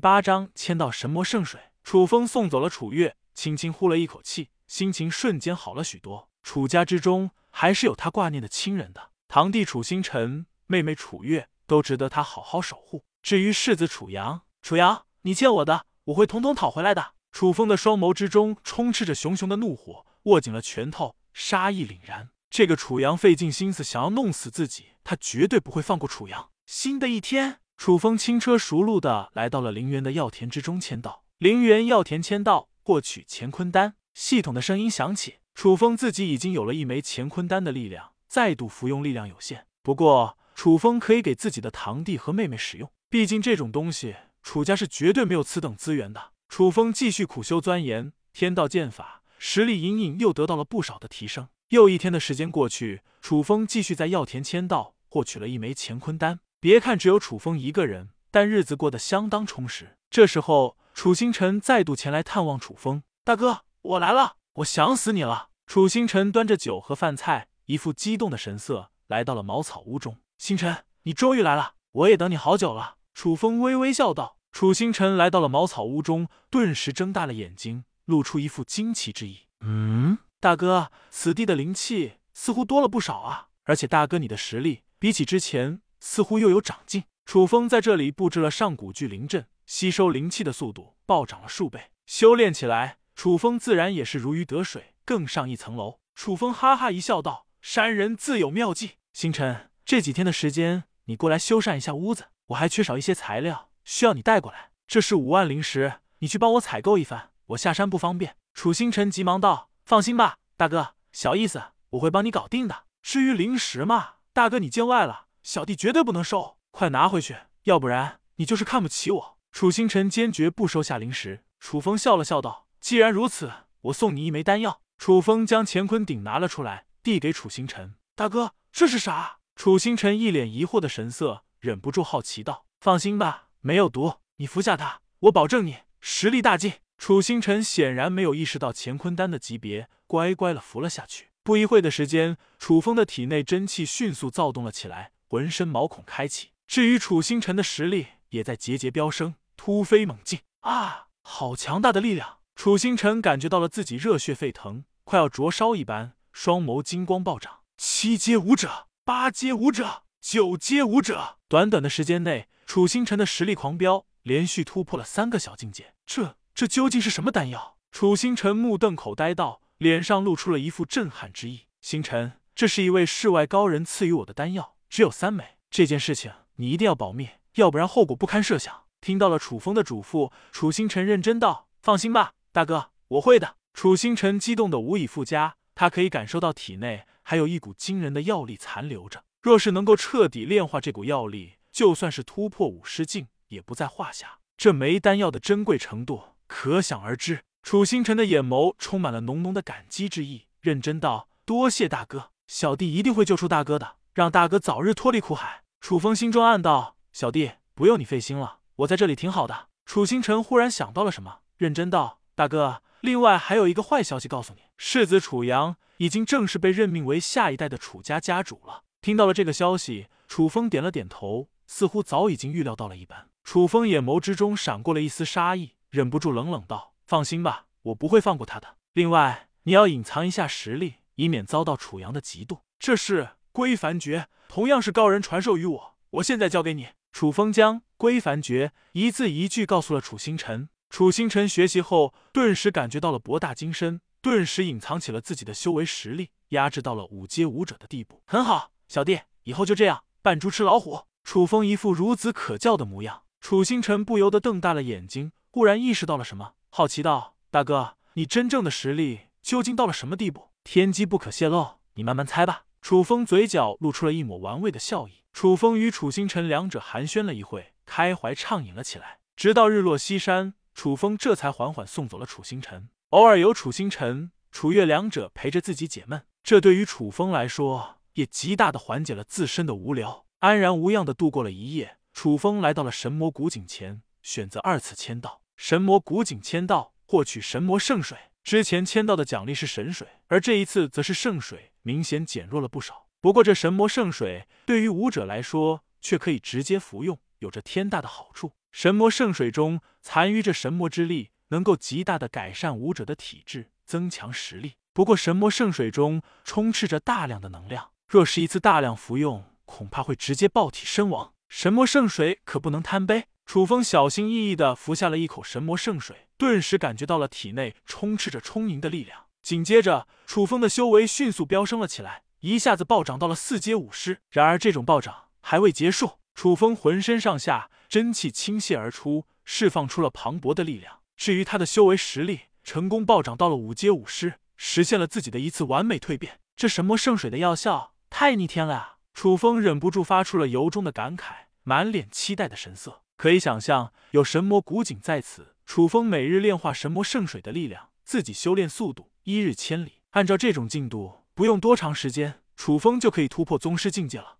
八张签到神魔圣水，楚风送走了楚月，轻轻呼了一口气，心情瞬间好了许多。楚家之中还是有他挂念的亲人的，堂弟楚星辰，妹妹楚月都值得他好好守护。至于世子楚阳，楚阳，你欠我的，我会统统讨回来的。楚风的双眸之中充斥着熊熊的怒火，握紧了拳头，杀意凛然。这个楚阳费尽心思想要弄死自己，他绝对不会放过楚阳。新的一天，楚风轻车熟路的来到了陵园的药田之中签到。陵园药田签到，获取乾坤丹。系统的声音响起，楚风自己已经有了一枚乾坤丹的力量，再度服用力量有限。不过，楚风可以给自己的堂弟和妹妹使用，毕竟这种东西楚家是绝对没有此等资源的。楚风继续苦修钻研天道剑法，实力隐隐又得到了不少的提升。又一天的时间过去，楚风继续在药田签到，获取了一枚乾坤丹。别看只有楚风一个人，但日子过得相当充实。这时候，楚星辰再度前来探望楚风：“大哥，我来了，我想死你了。”楚星辰端着酒和饭菜，一副激动的神色，来到了茅草屋中。“星辰，你终于来了，我也等你好久了。”楚风微微笑道。楚星辰来到了茅草屋中，顿时睁大了眼睛，露出一副惊奇之意：“嗯。”大哥，此地的灵气似乎多了不少啊！而且大哥你的实力比起之前似乎又有长进。楚风在这里布置了上古巨灵阵，吸收灵气的速度暴涨了数倍。修炼起来，楚风自然也是如鱼得水，更上一层楼。楚风哈哈一笑，道：“山人自有妙计。星辰，这几天的时间，你过来修缮一下屋子，我还缺少一些材料，需要你带过来。这是五万灵石，你去帮我采购一番，我下山不方便。”楚星辰急忙道。放心吧，大哥，小意思，我会帮你搞定的。至于灵石嘛，大哥你见外了，小弟绝对不能收，快拿回去，要不然你就是看不起我。楚星辰坚决不收下灵石。楚风笑了笑道：“既然如此，我送你一枚丹药。”楚风将乾坤鼎拿了出来，递给楚星辰：“大哥，这是啥？”楚星辰一脸疑惑的神色，忍不住好奇道：“放心吧，没有毒，你服下它，我保证你实力大进。”楚星辰显然没有意识到乾坤丹的级别，乖乖的服了下去。不一会的时间，楚风的体内真气迅速躁动了起来，浑身毛孔开启。至于楚星辰的实力，也在节节飙升，突飞猛进。啊，好强大的力量！楚星辰感觉到了自己热血沸腾，快要灼烧一般，双眸金光暴涨。七阶武者，八阶武者，九阶武者，短短的时间内，楚星辰的实力狂飙，连续突破了三个小境界。这。这究竟是什么丹药？楚星辰目瞪口呆道，脸上露出了一副震撼之意。星辰，这是一位世外高人赐予我的丹药，只有三枚。这件事情你一定要保密，要不然后果不堪设想。听到了楚风的嘱咐，楚星辰认真道：“放心吧，大哥，我会的。”楚星辰激动的无以复加，他可以感受到体内还有一股惊人的药力残留着。若是能够彻底炼化这股药力，就算是突破五师境也不在话下。这枚丹药的珍贵程度。可想而知，楚星辰的眼眸充满了浓浓的感激之意，认真道：“多谢大哥，小弟一定会救出大哥的，让大哥早日脱离苦海。”楚风心中暗道：“小弟不用你费心了，我在这里挺好的。”楚星辰忽然想到了什么，认真道：“大哥，另外还有一个坏消息告诉你，世子楚阳已经正式被任命为下一代的楚家家主了。”听到了这个消息，楚风点了点头，似乎早已经预料到了一般。楚风眼眸之中闪过了一丝杀意。忍不住冷冷道：“放心吧，我不会放过他的。另外，你要隐藏一下实力，以免遭到楚阳的嫉妒。这是归凡诀，同样是高人传授于我。我现在交给你。”楚风将归凡诀一字一句告诉了楚星辰。楚星辰学习后，顿时感觉到了博大精深，顿时隐藏起了自己的修为实力，压制到了五阶武者的地步。很好，小弟，以后就这样扮猪吃老虎。楚风一副孺子可教的模样，楚星辰不由得瞪大了眼睛。忽然意识到了什么，好奇道：“大哥，你真正的实力究竟到了什么地步？天机不可泄露，你慢慢猜吧。”楚风嘴角露出了一抹玩味的笑意。楚风与楚星辰两者寒暄了一会，开怀畅饮了起来。直到日落西山，楚风这才缓缓送走了楚星辰。偶尔有楚星辰、楚月两者陪着自己解闷，这对于楚风来说也极大的缓解了自身的无聊。安然无恙的度过了一夜，楚风来到了神魔古井前，选择二次签到。神魔古井签到，获取神魔圣水。之前签到的奖励是神水，而这一次则是圣水，明显减弱了不少。不过这神魔圣水对于武者来说，却可以直接服用，有着天大的好处。神魔圣水中残余着神魔之力，能够极大的改善武者的体质，增强实力。不过，神魔圣水中充斥着大量的能量，若是一次大量服用，恐怕会直接爆体身亡。神魔圣水可不能贪杯。楚风小心翼翼的服下了一口神魔圣水，顿时感觉到了体内充斥着充盈的力量。紧接着，楚风的修为迅速飙升了起来，一下子暴涨到了四阶武师。然而，这种暴涨还未结束，楚风浑身上下真气倾泻而出，释放出了磅礴的力量。至于他的修为实力，成功暴涨到了五阶武师，实现了自己的一次完美蜕变。这神魔圣水的药效太逆天了啊！楚风忍不住发出了由衷的感慨，满脸期待的神色。可以想象，有神魔古井在此，楚风每日炼化神魔圣水的力量，自己修炼速度一日千里。按照这种进度，不用多长时间，楚风就可以突破宗师境界了。